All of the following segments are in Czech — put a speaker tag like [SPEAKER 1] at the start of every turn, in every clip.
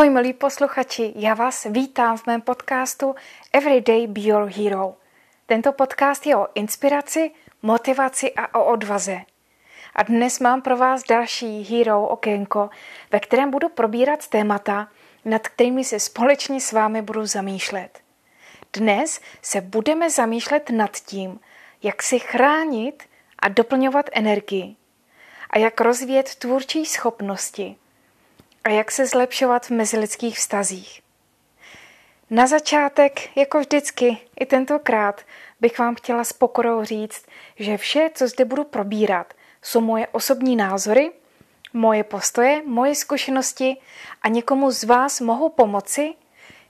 [SPEAKER 1] Ahoj milí posluchači, já vás vítám v mém podcastu Everyday Be Your Hero. Tento podcast je o inspiraci, motivaci a o odvaze. A dnes mám pro vás další Hero okénko, ve kterém budu probírat témata, nad kterými se společně s vámi budu zamýšlet. Dnes se budeme zamýšlet nad tím, jak si chránit a doplňovat energii a jak rozvíjet tvůrčí schopnosti a jak se zlepšovat v mezilidských vztazích. Na začátek, jako vždycky, i tentokrát bych vám chtěla s pokorou říct, že vše, co zde budu probírat, jsou moje osobní názory, moje postoje, moje zkušenosti a někomu z vás mohou pomoci,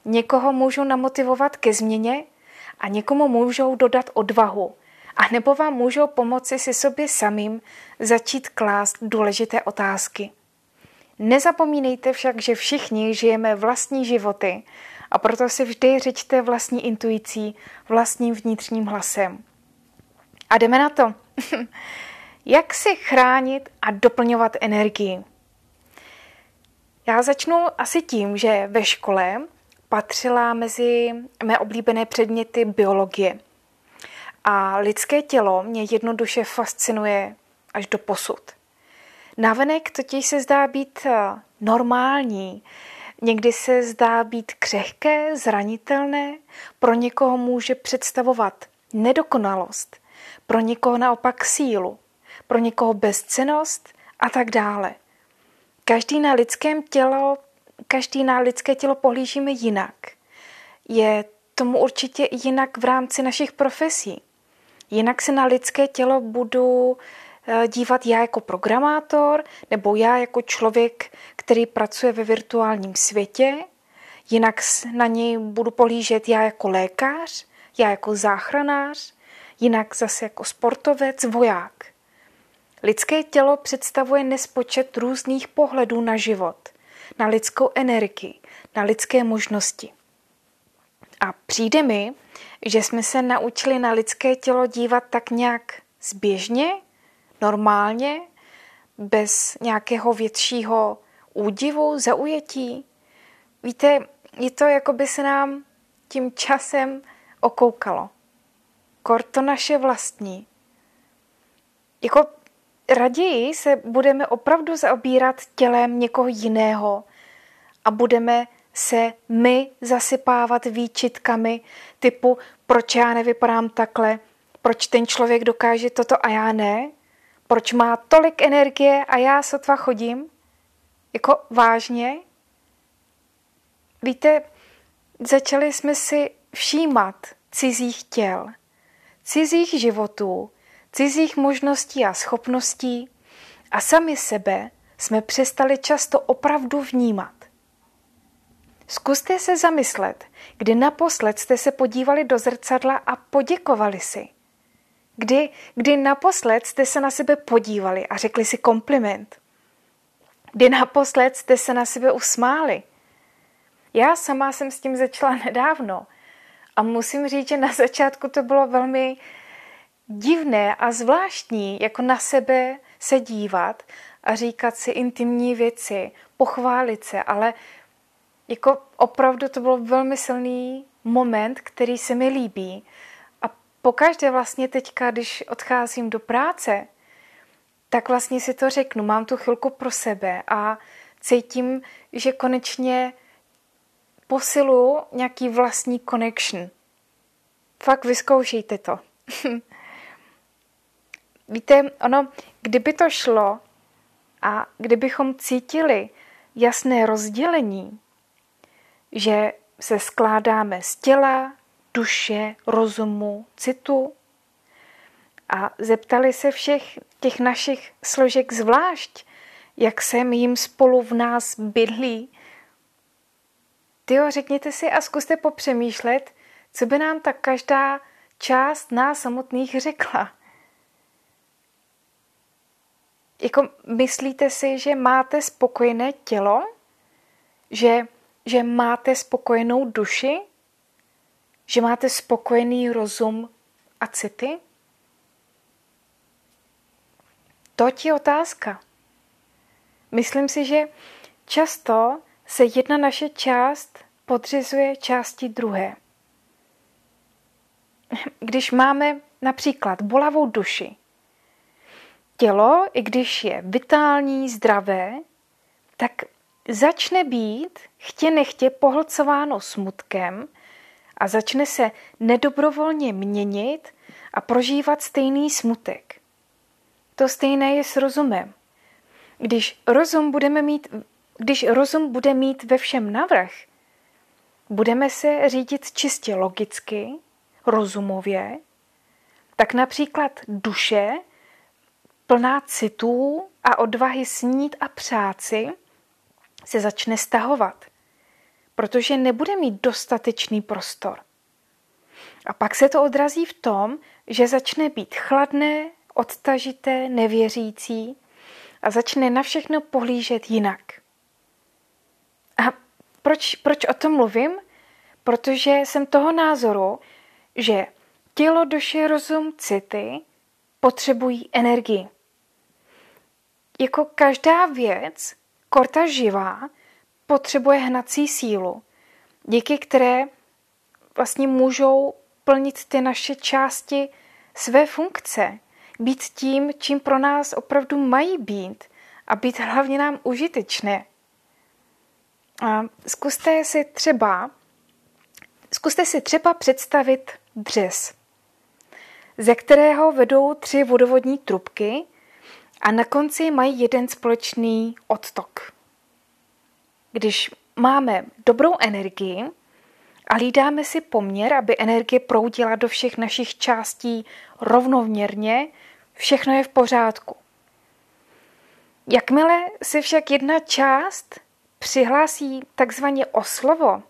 [SPEAKER 1] někoho můžou namotivovat ke změně a někomu můžou dodat odvahu, a nebo vám můžou pomoci si sobě samým začít klást důležité otázky. Nezapomínejte však, že všichni žijeme vlastní životy a proto si vždy řečte vlastní intuicí, vlastním vnitřním hlasem. A jdeme na to. Jak si chránit a doplňovat energii? Já začnu asi tím, že ve škole patřila mezi mé oblíbené předměty biologie. A lidské tělo mě jednoduše fascinuje až do posud. Navenek totiž se zdá být eh, normální, někdy se zdá být křehké, zranitelné, pro někoho může představovat nedokonalost, pro někoho naopak sílu, pro někoho bezcenost a tak dále. Každý na lidském tělo, každý na lidské tělo pohlížíme jinak. Je tomu určitě jinak v rámci našich profesí. Jinak se na lidské tělo budu dívat já jako programátor nebo já jako člověk, který pracuje ve virtuálním světě. Jinak na něj budu polížet já jako lékař, já jako záchranář, jinak zase jako sportovec, voják. Lidské tělo představuje nespočet různých pohledů na život, na lidskou energii, na lidské možnosti. A přijde mi, že jsme se naučili na lidské tělo dívat tak nějak zběžně, normálně, bez nějakého většího údivu, zaujetí. Víte, je to, jako by se nám tím časem okoukalo. Kor to naše vlastní. Jako raději se budeme opravdu zaobírat tělem někoho jiného a budeme se my zasypávat výčitkami typu, proč já nevypadám takhle, proč ten člověk dokáže toto a já ne, proč má tolik energie a já sotva chodím? Jako vážně? Víte, začali jsme si všímat cizích těl, cizích životů, cizích možností a schopností a sami sebe jsme přestali často opravdu vnímat. Zkuste se zamyslet, kdy naposled jste se podívali do zrcadla a poděkovali si – Kdy, kdy naposled jste se na sebe podívali a řekli si kompliment? Kdy naposled jste se na sebe usmáli? Já sama jsem s tím začala nedávno a musím říct, že na začátku to bylo velmi divné a zvláštní, jako na sebe se dívat a říkat si intimní věci, pochválit se, ale jako opravdu to byl velmi silný moment, který se mi líbí pokaždé vlastně teďka, když odcházím do práce, tak vlastně si to řeknu, mám tu chvilku pro sebe a cítím, že konečně posilu nějaký vlastní connection. Fakt vyzkoušejte to. Víte, ono, kdyby to šlo a kdybychom cítili jasné rozdělení, že se skládáme z těla, duše, rozumu, citu a zeptali se všech těch našich složek zvlášť, jak se jim spolu v nás bydlí. Tyjo, řekněte si a zkuste popřemýšlet, co by nám tak každá část nás samotných řekla. Jako myslíte si, že máte spokojené tělo? Že, že máte spokojenou duši? Že máte spokojený rozum a city? To je otázka. Myslím si, že často se jedna naše část podřizuje části druhé. Když máme například bolavou duši, tělo, i když je vitální, zdravé, tak začne být chtě nechtě pohlcováno smutkem a začne se nedobrovolně měnit a prožívat stejný smutek. To stejné je s rozumem. Když rozum, budeme mít, když rozum bude mít ve všem navrh, budeme se řídit čistě logicky, rozumově, tak například duše, plná citů a odvahy snít a přáci, se začne stahovat, protože nebude mít dostatečný prostor. A pak se to odrazí v tom, že začne být chladné, odtažité, nevěřící a začne na všechno pohlížet jinak. A proč, proč o tom mluvím? Protože jsem toho názoru, že tělo, duše, rozum, city potřebují energii. Jako každá věc, korta živá potřebuje hnací sílu, díky které vlastně můžou plnit ty naše části své funkce, být tím, čím pro nás opravdu mají být a být hlavně nám užitečné. A zkuste si třeba zkuste si třeba představit dřez, ze kterého vedou tři vodovodní trubky a na konci mají jeden společný odtok. Když máme dobrou energii a hlídáme si poměr, aby energie proudila do všech našich částí rovnoměrně, všechno je v pořádku. Jakmile se však jedna část přihlásí takzvaně o slovo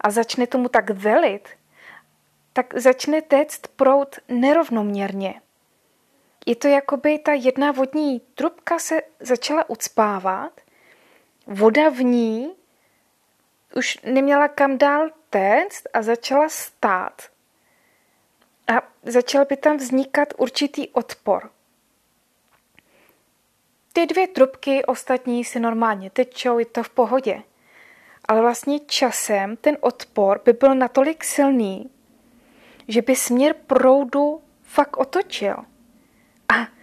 [SPEAKER 1] a začne tomu tak velit, tak začne téct prout nerovnoměrně. Je to jako by ta jedna vodní trubka se začala ucpávat, voda v ní už neměla kam dál téct a začala stát. A začal by tam vznikat určitý odpor. Ty dvě trubky ostatní si normálně tečou, je to v pohodě. Ale vlastně časem ten odpor by byl natolik silný, že by směr proudu fakt otočil. A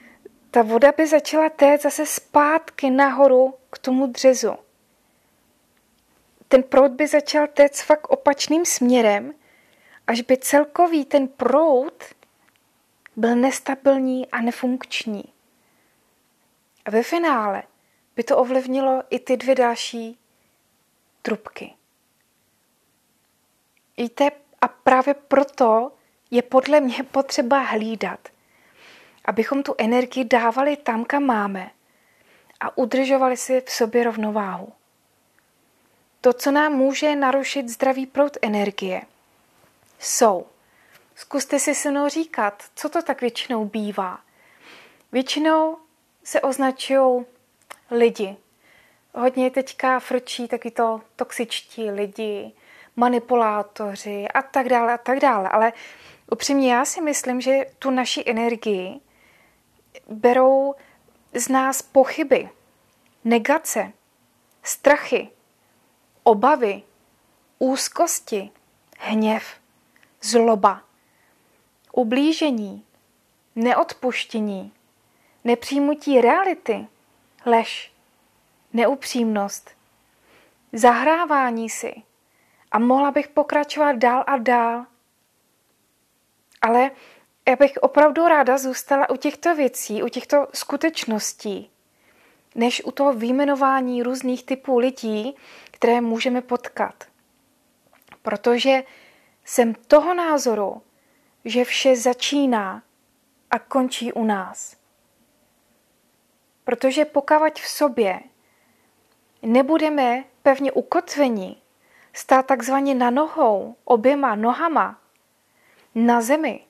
[SPEAKER 1] ta voda by začala téct zase zpátky nahoru k tomu dřezu. Ten proud by začal téct fakt opačným směrem, až by celkový ten proud byl nestabilní a nefunkční. A ve finále by to ovlivnilo i ty dvě další trubky. Víte, a právě proto je podle mě potřeba hlídat, abychom tu energii dávali tam, kam máme a udržovali si v sobě rovnováhu. To, co nám může narušit zdravý proud energie, jsou. Zkuste si se mnou říkat, co to tak většinou bývá. Většinou se označují lidi. Hodně teďka frčí taky to toxičtí lidi, manipulátoři a tak dále a tak dále. Ale upřímně já si myslím, že tu naši energii berou z nás pochyby, negace, strachy, obavy, úzkosti, hněv, zloba, ublížení, neodpuštění, nepřijmutí reality, lež, neupřímnost, zahrávání si. A mohla bych pokračovat dál a dál. Ale já bych opravdu ráda zůstala u těchto věcí, u těchto skutečností, než u toho výjmenování různých typů lidí, které můžeme potkat. Protože jsem toho názoru, že vše začíná a končí u nás. Protože pokud v sobě nebudeme pevně ukotveni, stát takzvaně na nohou, oběma nohama, na zemi,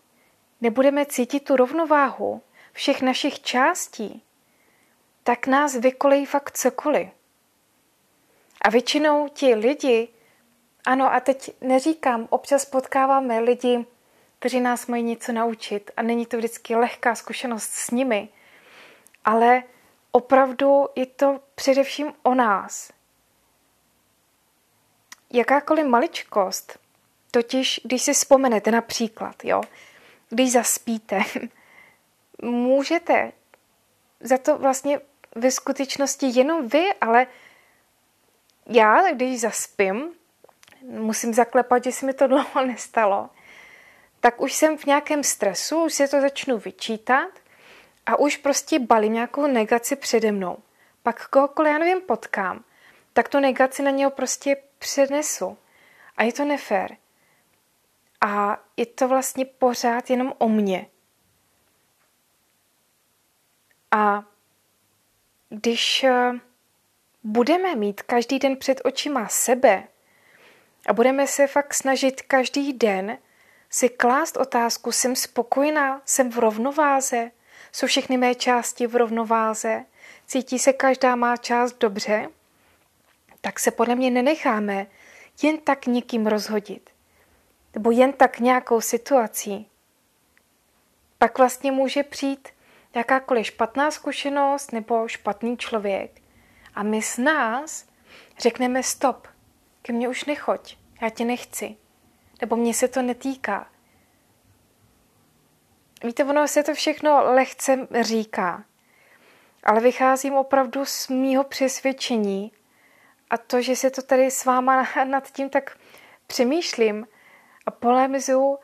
[SPEAKER 1] nebudeme cítit tu rovnováhu všech našich částí, tak nás vykolejí fakt cokoliv. A většinou ti lidi, ano a teď neříkám, občas potkáváme lidi, kteří nás mají něco naučit a není to vždycky lehká zkušenost s nimi, ale opravdu je to především o nás. jakákoliv maličkost, totiž když si vzpomenete například, jo, když zaspíte, můžete za to vlastně ve skutečnosti jenom vy, ale já, když zaspím, musím zaklepat, že se mi to dlouho nestalo, tak už jsem v nějakém stresu, už se to začnu vyčítat a už prostě balím nějakou negaci přede mnou. Pak kohokoliv, já nevím, potkám, tak tu negaci na něho prostě přenesu. A je to nefér. A je to vlastně pořád jenom o mně. A když eh, budeme mít každý den před očima sebe a budeme se fakt snažit každý den si klást otázku, jsem spokojená, jsem v rovnováze, jsou všechny mé části v rovnováze, cítí se každá má část dobře, tak se podle mě nenecháme jen tak někým rozhodit. Nebo jen tak nějakou situací. Pak vlastně může přijít jakákoliv špatná zkušenost nebo špatný člověk. A my s nás řekneme stop, ke mně už nechoď, já tě nechci. Nebo mně se to netýká. Víte, ono se to všechno lehce říká, ale vycházím opravdu z mýho přesvědčení a to, že se to tady s váma nad tím tak přemýšlím a polemizuju,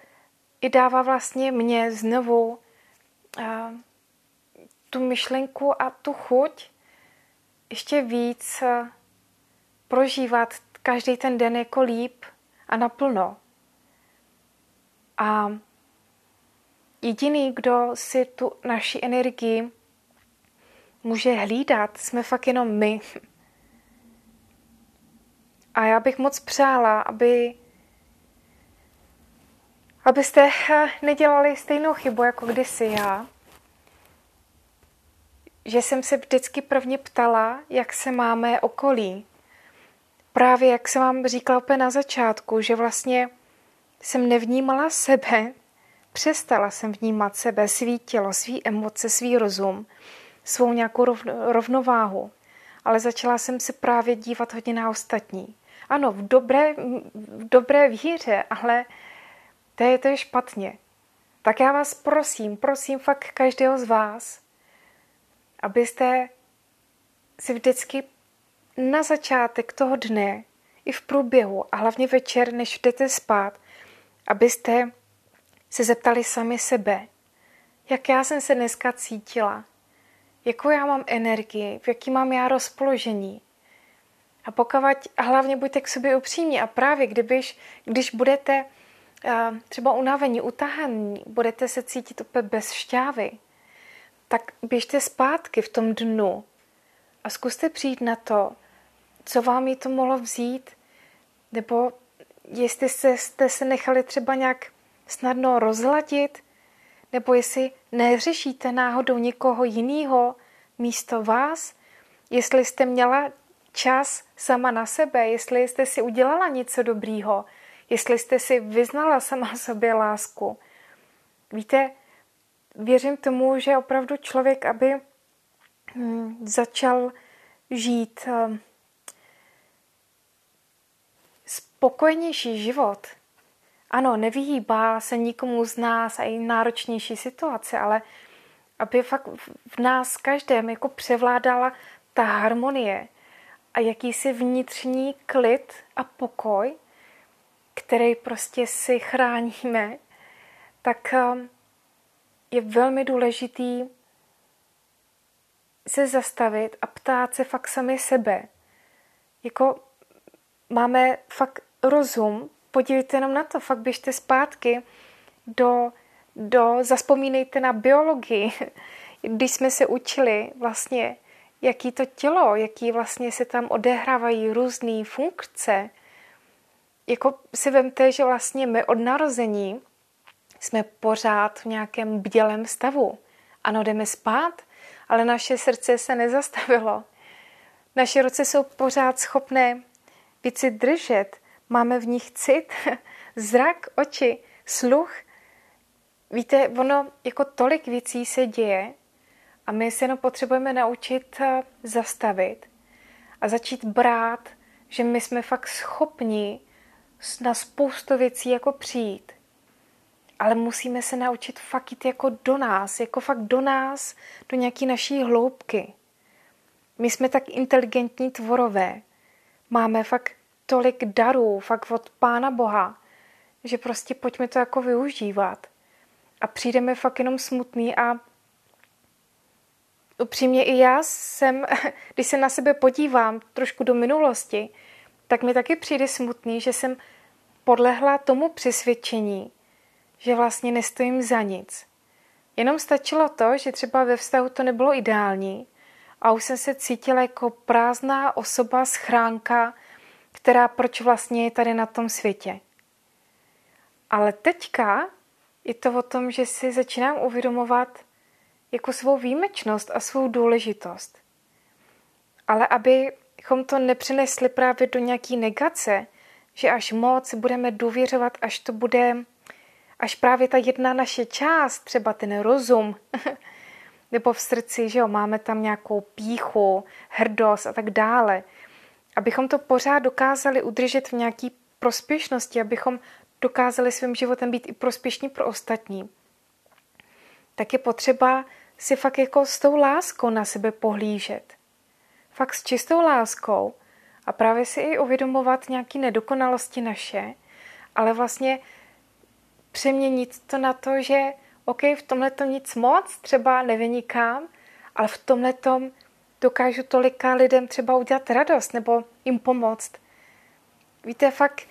[SPEAKER 1] i dává vlastně mě znovu a, tu myšlenku a tu chuť ještě víc prožívat každý ten den jako líp a naplno. A jediný, kdo si tu naši energii může hlídat, jsme fakt jenom my. A já bych moc přála, aby abyste eh, nedělali stejnou chybu jako kdysi já, že jsem se vždycky prvně ptala, jak se máme okolí. Právě jak jsem vám říkala úplně na začátku, že vlastně jsem nevnímala sebe, přestala jsem vnímat sebe, svý tělo, svý emoce, svý rozum, svou nějakou rovnováhu. Ale začala jsem se právě dívat hodně na ostatní. Ano, v dobré, v dobré víře, ale to je, to je špatně. Tak já vás prosím, prosím fakt každého z vás, abyste si vždycky na začátek toho dne, i v průběhu a hlavně večer, než jdete spát, abyste se zeptali sami sebe, jak já jsem se dneska cítila, jakou já mám energii, v jaký mám já rozpoložení. A pokud hlavně buďte k sobě upřímní a právě kdybyž, když budete třeba unavení, utahaní, budete se cítit úplně bez šťávy, tak běžte zpátky v tom dnu a zkuste přijít na to, co vám je to mohlo vzít, nebo jestli jste, jste se nechali třeba nějak snadno rozladit, nebo jestli neřešíte náhodou někoho jiného místo vás, jestli jste měla čas sama na sebe, jestli jste si udělala něco dobrýho, jestli jste si vyznala sama sobě lásku. Víte, věřím tomu, že opravdu člověk, aby hm, začal žít hm, spokojenější život. Ano, nevyhýbá se nikomu z nás a i náročnější situace, ale aby fakt v nás každém jako převládala ta harmonie a jakýsi vnitřní klid a pokoj, který prostě si chráníme, tak um, je velmi důležitý se zastavit a ptát se fakt sami sebe. Jako máme fakt rozum, podívejte jenom na to, fakt běžte zpátky do, do zaspomínejte na biologii, když jsme se učili vlastně, jaký to tělo, jaký vlastně se tam odehrávají různé funkce. Jako si vemte, že vlastně my od narození jsme pořád v nějakém bdělém stavu. Ano, jdeme spát, ale naše srdce se nezastavilo. Naše ruce jsou pořád schopné věci držet, máme v nich cit, zrak, oči, sluch. Víte, ono jako tolik věcí se děje a my se jenom potřebujeme naučit eh, zastavit a začít brát, že my jsme fakt schopni na spoustu věcí jako přijít. Ale musíme se naučit fakt jako do nás, jako fakt do nás, do nějaký naší hloubky. My jsme tak inteligentní tvorové. Máme fakt tolik darů, fakt od Pána Boha, že prostě pojďme to jako využívat. A přijdeme fakt jenom smutný a upřímně i já jsem, když se na sebe podívám trošku do minulosti, tak mi taky přijde smutný, že jsem podlehla tomu přesvědčení, že vlastně nestojím za nic. Jenom stačilo to, že třeba ve vztahu to nebylo ideální a už jsem se cítila jako prázdná osoba, schránka, která proč vlastně je tady na tom světě. Ale teďka je to o tom, že si začínám uvědomovat jako svou výjimečnost a svou důležitost. Ale abychom to nepřenesli právě do nějaký negace, že až moc budeme důvěřovat, až to bude, až právě ta jedna naše část, třeba ten rozum, nebo v srdci, že jo, máme tam nějakou píchu, hrdost a tak dále, abychom to pořád dokázali udržet v nějaký prospěšnosti, abychom dokázali svým životem být i prospěšní pro ostatní, tak je potřeba si fakt jako s tou láskou na sebe pohlížet. Fakt s čistou láskou a právě si i uvědomovat nějaké nedokonalosti naše, ale vlastně přeměnit to na to, že OK, v tomhle tom nic moc, třeba nevynikám, ale v tomhle tom dokážu tolika lidem třeba udělat radost nebo jim pomoct. Víte, fakt,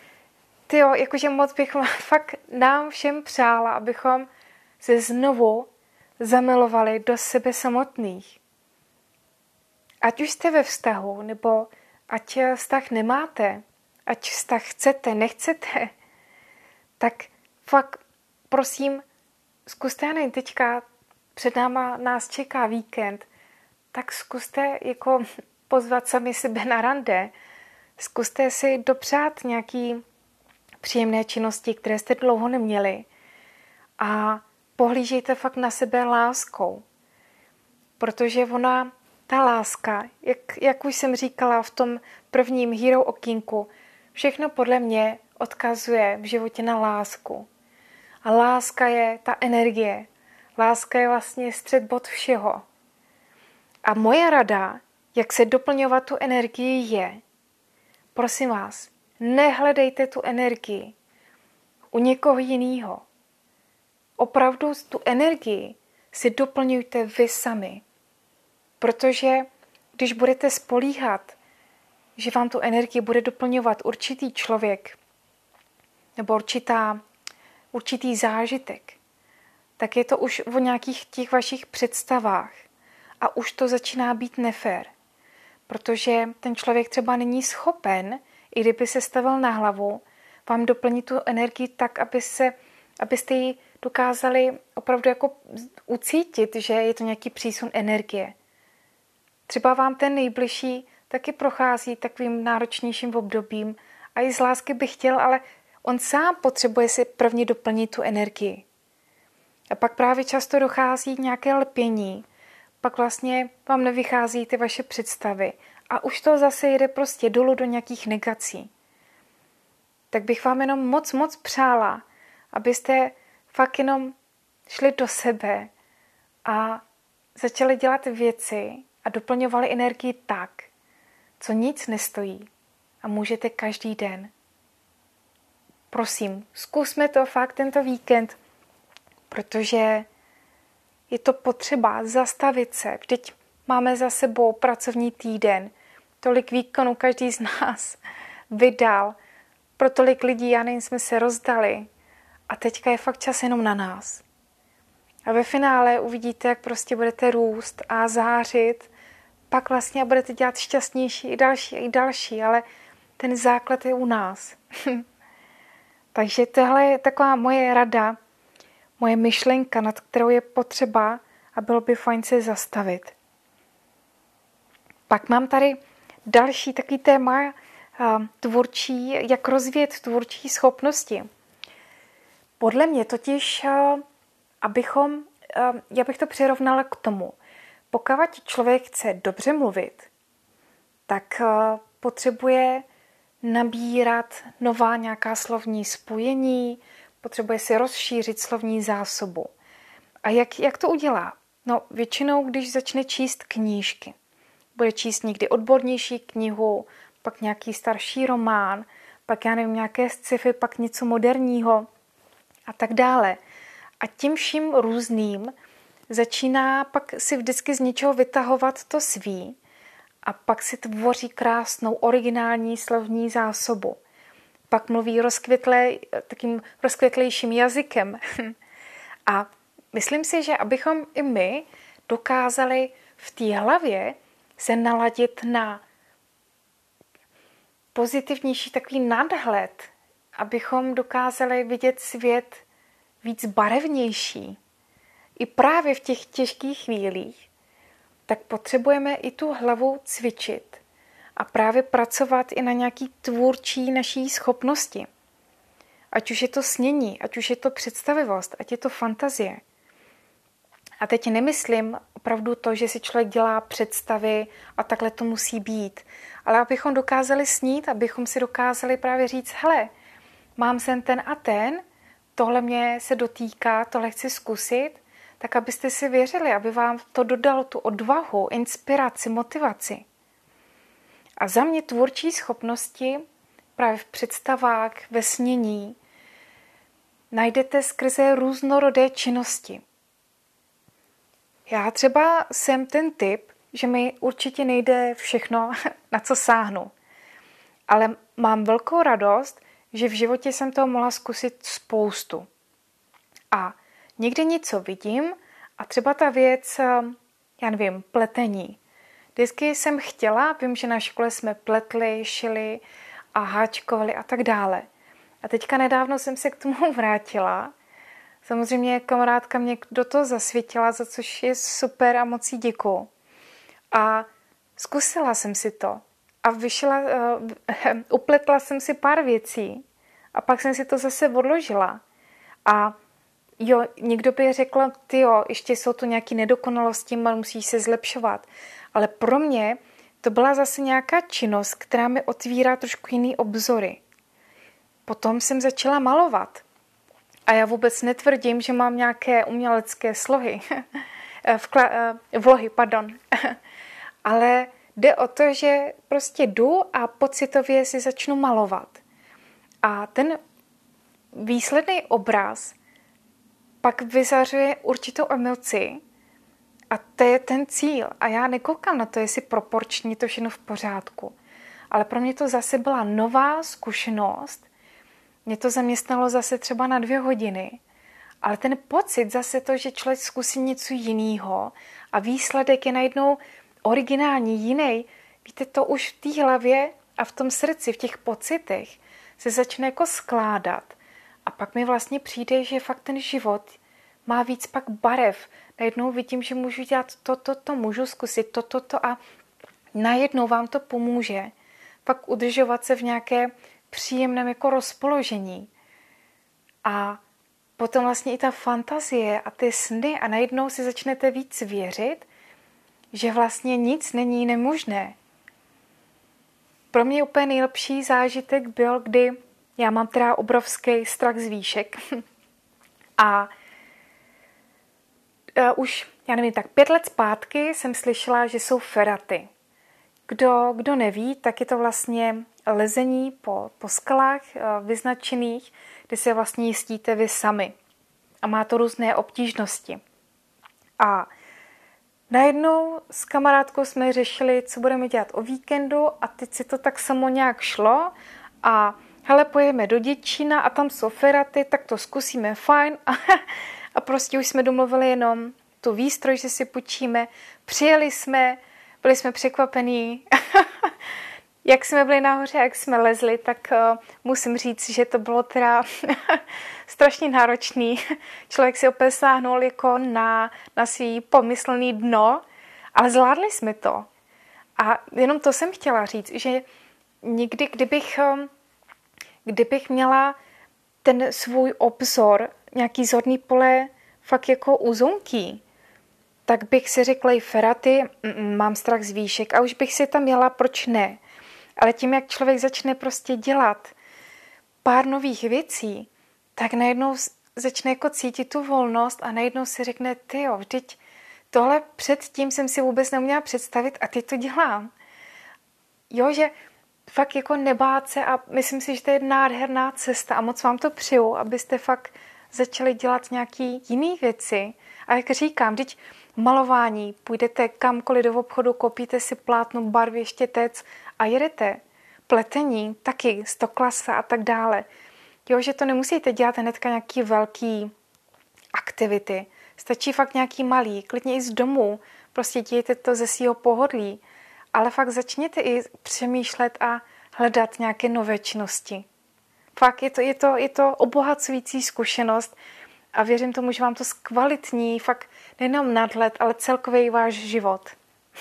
[SPEAKER 1] ty jo, jakože moc bych fakt nám všem přála, abychom se znovu zamilovali do sebe samotných. Ať už jste ve vztahu, nebo ať vztah nemáte, ať vztah chcete, nechcete, tak fakt prosím, zkuste, já teďka před náma nás čeká víkend, tak zkuste jako pozvat sami sebe na rande, zkuste si dopřát nějaký příjemné činnosti, které jste dlouho neměli a pohlížejte fakt na sebe láskou. Protože ona, ta láska, jak, jak už jsem říkala v tom prvním Hero okinku, všechno podle mě odkazuje v životě na lásku. A láska je ta energie. Láska je vlastně střed bod všeho. A moje rada, jak se doplňovat tu energii, je, prosím vás, nehledejte tu energii u někoho jiného opravdu tu energii si doplňujte vy sami. Protože když budete spolíhat, že vám tu energii bude doplňovat určitý člověk nebo určitá, určitý zážitek, tak je to už o nějakých těch vašich představách a už to začíná být nefér. Protože ten člověk třeba není schopen, i kdyby se stavil na hlavu, vám doplnit tu energii tak, aby se, abyste ji dokázali opravdu jako ucítit, že je to nějaký přísun energie. Třeba vám ten nejbližší taky prochází takovým náročnějším obdobím a i z lásky by chtěl, ale on sám potřebuje si prvně doplnit tu energii. A pak právě často dochází nějaké lpění, pak vlastně vám nevychází ty vaše představy a už to zase jede prostě dolů do nějakých negací. Tak bych vám jenom moc, moc přála, abyste fakt jenom šli do sebe a začali dělat věci a doplňovali energii tak, co nic nestojí a můžete každý den. Prosím, zkusme to fakt tento víkend, protože je to potřeba zastavit se. Vždyť máme za sebou pracovní týden, tolik výkonů každý z nás vydal, pro tolik lidí, já nevím, jsme se rozdali, a teďka je fakt čas jenom na nás. A ve finále uvidíte, jak prostě budete růst a zářit, pak vlastně budete dělat šťastnější i další i další, ale ten základ je u nás. Takže tohle je taková moje rada, moje myšlenka, nad kterou je potřeba a bylo by fajn se zastavit. Pak mám tady další takový téma tvůrčí, jak rozvíjet tvůrčí schopnosti. Podle mě totiž, eh, abychom, eh, já bych to přirovnala k tomu, pokud člověk chce dobře mluvit, tak eh, potřebuje nabírat nová nějaká slovní spojení, potřebuje si rozšířit slovní zásobu. A jak, jak to udělá? No, většinou, když začne číst knížky. Bude číst někdy odbornější knihu, pak nějaký starší román, pak já nevím, nějaké sci-fi, pak něco moderního a tak dále. A tím vším různým začíná pak si vždycky z něčeho vytahovat to svý a pak si tvoří krásnou originální slovní zásobu. Pak mluví rozkvětlé, takým rozkvětlejším jazykem. a myslím si, že abychom i my dokázali v té hlavě se naladit na pozitivnější takový nadhled, abychom dokázali vidět svět víc barevnější. I právě v těch těžkých chvílích, tak potřebujeme i tu hlavu cvičit a právě pracovat i na nějaký tvůrčí naší schopnosti. Ať už je to snění, ať už je to představivost, ať je to fantazie. A teď nemyslím opravdu to, že si člověk dělá představy a takhle to musí být. Ale abychom dokázali snít, abychom si dokázali právě říct, hele, mám sen ten a ten, tohle mě se dotýká, tohle chci zkusit, tak abyste si věřili, aby vám to dodalo tu odvahu, inspiraci, motivaci. A za mě tvůrčí schopnosti právě v představách, ve snění, najdete skrze různorodé činnosti. Já třeba jsem ten typ, že mi určitě nejde všechno, na co sáhnu. Ale mám velkou radost, že v životě jsem toho mohla zkusit spoustu. A někde něco vidím a třeba ta věc, já nevím, pletení. Vždycky jsem chtěla, vím, že na škole jsme pletli, šili a háčkovali a tak dále. A teďka nedávno jsem se k tomu vrátila. Samozřejmě kamarádka mě do toho zasvětila, za což je super a moc jí děkuju. A zkusila jsem si to a vyšla, uh, upletla jsem si pár věcí a pak jsem si to zase odložila. A jo, někdo by řekl, ty jo, ještě jsou tu nějaké nedokonalosti, musíš se zlepšovat. Ale pro mě to byla zase nějaká činnost, která mi otvírá trošku jiný obzory. Potom jsem začala malovat. A já vůbec netvrdím, že mám nějaké umělecké slohy. Vkla- eh, vlohy, pardon. Ale jde o to, že prostě jdu a pocitově si začnu malovat. A ten výsledný obraz pak vyzařuje určitou emoci a to je ten cíl. A já nekoukám na to, jestli proporční to všechno v pořádku. Ale pro mě to zase byla nová zkušenost. Mě to zaměstnalo zase třeba na dvě hodiny. Ale ten pocit zase to, že člověk zkusí něco jiného a výsledek je najednou originální, jiný. Víte, to už v té hlavě a v tom srdci, v těch pocitech se začne jako skládat. A pak mi vlastně přijde, že fakt ten život má víc pak barev. Najednou vidím, že můžu dělat to, to, to, můžu zkusit to, to, to a najednou vám to pomůže. Pak udržovat se v nějaké příjemném jako rozpoložení. A potom vlastně i ta fantazie a ty sny a najednou si začnete víc věřit, že vlastně nic není nemožné. Pro mě úplně nejlepší zážitek byl, kdy já mám teda obrovský strach z výšek a uh, už, já nevím, tak pět let zpátky jsem slyšela, že jsou feraty. Kdo, kdo neví, tak je to vlastně lezení po, po skalách uh, vyznačených, kde se vlastně jistíte vy sami. A má to různé obtížnosti. A Najednou s kamarádkou jsme řešili, co budeme dělat o víkendu a teď si to tak samo nějak šlo a hele, pojeme do Děčína a tam jsou feraty, tak to zkusíme, fajn. A, a prostě už jsme domluvili jenom tu výstroj, že si půjčíme. Přijeli jsme, byli jsme překvapení. jak jsme byli nahoře, jak jsme lezli, tak uh, musím říct, že to bylo teda strašně náročný. Člověk si opět sáhnul jako na, na svý pomyslný dno, ale zvládli jsme to. A jenom to jsem chtěla říct, že někdy, kdybych, um, kdybych měla ten svůj obzor, nějaký zorný pole fakt jako uzonký, tak bych si řekla i feraty, mám strach z výšek a už bych si tam jela, proč ne. Ale tím, jak člověk začne prostě dělat pár nových věcí, tak najednou začne jako cítit tu volnost a najednou si řekne, ty jo, vždyť tohle předtím jsem si vůbec neměla představit a ty to dělám. Jo, že fakt jako nebát se a myslím si, že to je nádherná cesta a moc vám to přiju, abyste fakt začali dělat nějaký jiný věci. A jak říkám, teď malování, půjdete kamkoliv do obchodu, kopíte si plátno, barvy, štětec a jedete. Pletení, taky, stoklasa a tak dále. Jo, že to nemusíte dělat hnedka nějaký velký aktivity. Stačí fakt nějaký malý, klidně i z domu. Prostě dějte to ze svého pohodlí. Ale fakt začněte i přemýšlet a hledat nějaké nové činnosti. Fakt je to, je to, je to obohacující zkušenost a věřím tomu, že vám to zkvalitní fakt nejenom nadhled, ale celkově i váš život.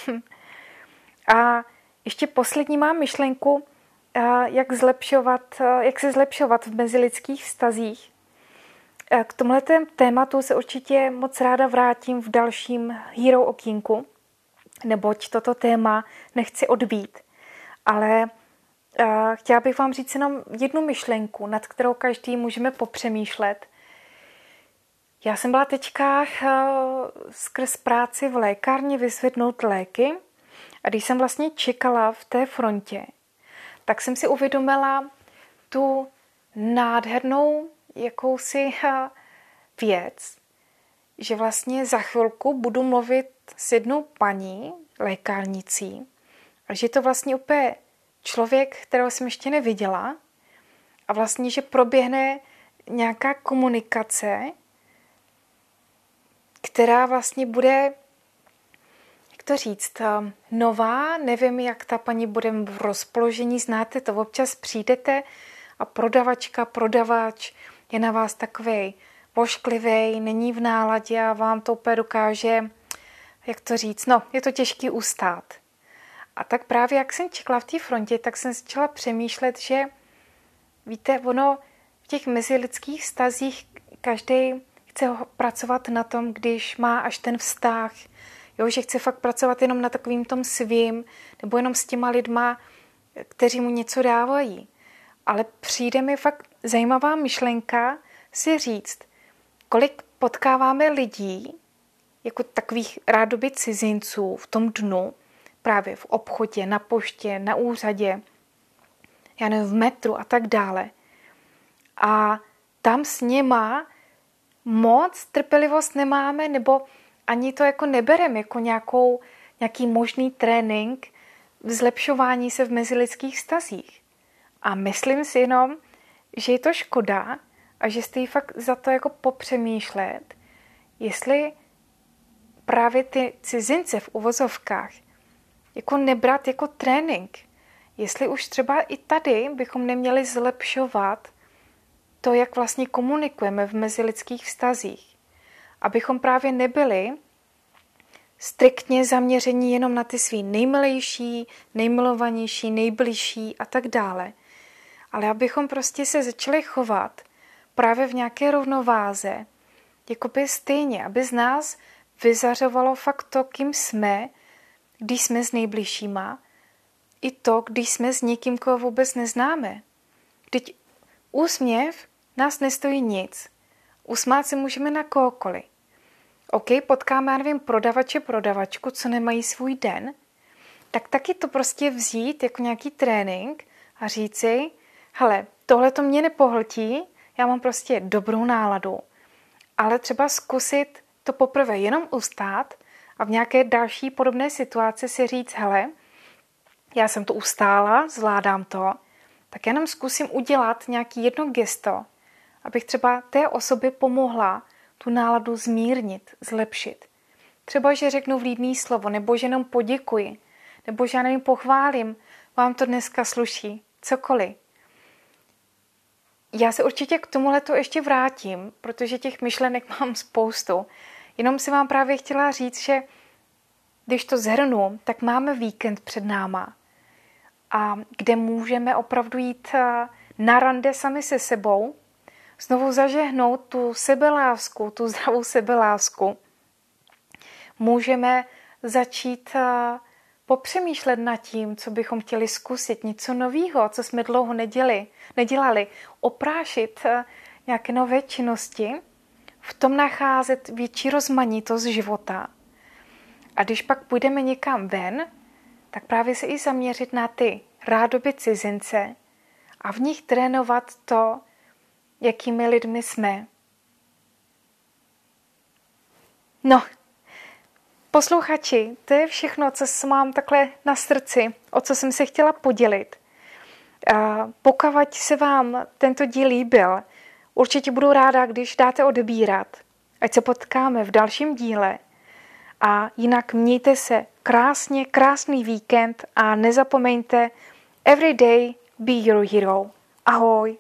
[SPEAKER 1] a ještě poslední mám myšlenku, jak, zlepšovat, jak se zlepšovat v mezilidských vztazích. K tomuhle tématu se určitě moc ráda vrátím v dalším Hero okýnku, neboť toto téma nechci odbít. Ale chtěla bych vám říct jenom jednu myšlenku, nad kterou každý můžeme popřemýšlet. Já jsem byla teďka skrz práci v lékárně vyzvednout léky a když jsem vlastně čekala v té frontě, tak jsem si uvědomila tu nádhernou jakousi věc, že vlastně za chvilku budu mluvit s jednou paní, lékárnicí, a že to vlastně úplně člověk, kterého jsem ještě neviděla, a vlastně, že proběhne nějaká komunikace, která vlastně bude to říct, eh, nová, nevím, jak ta paní bude v rozpoložení, znáte to, občas přijdete a prodavačka, prodavač je na vás takový pošklivý, není v náladě a vám to úplně dokáže, jak to říct, no, je to těžký ustát. A tak právě jak jsem čekala v té frontě, tak jsem začala přemýšlet, že víte, ono v těch mezilidských stazích každý chce pracovat na tom, když má až ten vztah, Jo, že chce fakt pracovat jenom na takovým tom svým, nebo jenom s těma lidma, kteří mu něco dávají. Ale přijde mi fakt zajímavá myšlenka si říct, kolik potkáváme lidí, jako takových rádoby cizinců v tom dnu, právě v obchodě, na poště, na úřadě, já nevím, v metru a tak dále. A tam s něma moc trpělivost nemáme, nebo ani to jako nebereme jako nějakou, nějaký možný trénink v zlepšování se v mezilidských stazích. A myslím si jenom, že je to škoda a že stojí fakt za to jako popřemýšlet, jestli právě ty cizince v uvozovkách jako nebrat jako trénink. Jestli už třeba i tady bychom neměli zlepšovat to, jak vlastně komunikujeme v mezilidských vztazích abychom právě nebyli striktně zaměření jenom na ty svý nejmilejší, nejmilovanější, nejbližší a tak dále. Ale abychom prostě se začali chovat právě v nějaké rovnováze, jako by stejně, aby z nás vyzařovalo fakt to, kým jsme, když jsme s nejbližšíma, i to, když jsme s někým, koho vůbec neznáme. Teď úsměv nás nestojí nic. Usmát se můžeme na kohokoliv. OK, potkáme, já nevím, prodavače, prodavačku, co nemají svůj den, tak taky to prostě vzít jako nějaký trénink a říci, hele, tohle to mě nepohltí, já mám prostě dobrou náladu, ale třeba zkusit to poprvé jenom ustát a v nějaké další podobné situaci si říct, hele, já jsem to ustála, zvládám to, tak jenom zkusím udělat nějaký jedno gesto, abych třeba té osobě pomohla tu náladu zmírnit, zlepšit. Třeba, že řeknu vlídný slovo, nebo že jenom poděkuji, nebo že já nevím, pochválím, vám to dneska sluší, cokoliv. Já se určitě k tomuhle to ještě vrátím, protože těch myšlenek mám spoustu. Jenom si vám právě chtěla říct, že když to zhrnu, tak máme víkend před náma, a kde můžeme opravdu jít eh, na rande sami se sebou, znovu zažehnout tu sebelásku, tu zdravou sebelásku, můžeme začít eh, popřemýšlet nad tím, co bychom chtěli zkusit, něco nového, co jsme dlouho neděli, nedělali, oprášit eh, nějaké nové činnosti, v tom nacházet větší rozmanitost života. A když pak půjdeme někam ven, tak právě se i zaměřit na ty rádoby cizince a v nich trénovat to, jakými lidmi jsme. No, posluchači, to je všechno, co mám takhle na srdci, o co jsem se chtěla podělit. Pokud se vám tento díl líbil, určitě budu ráda, když dáte odebírat. Ať se potkáme v dalším díle. A jinak mějte se krásně, krásný víkend a nezapomeňte Every day be your hero. Ahoj!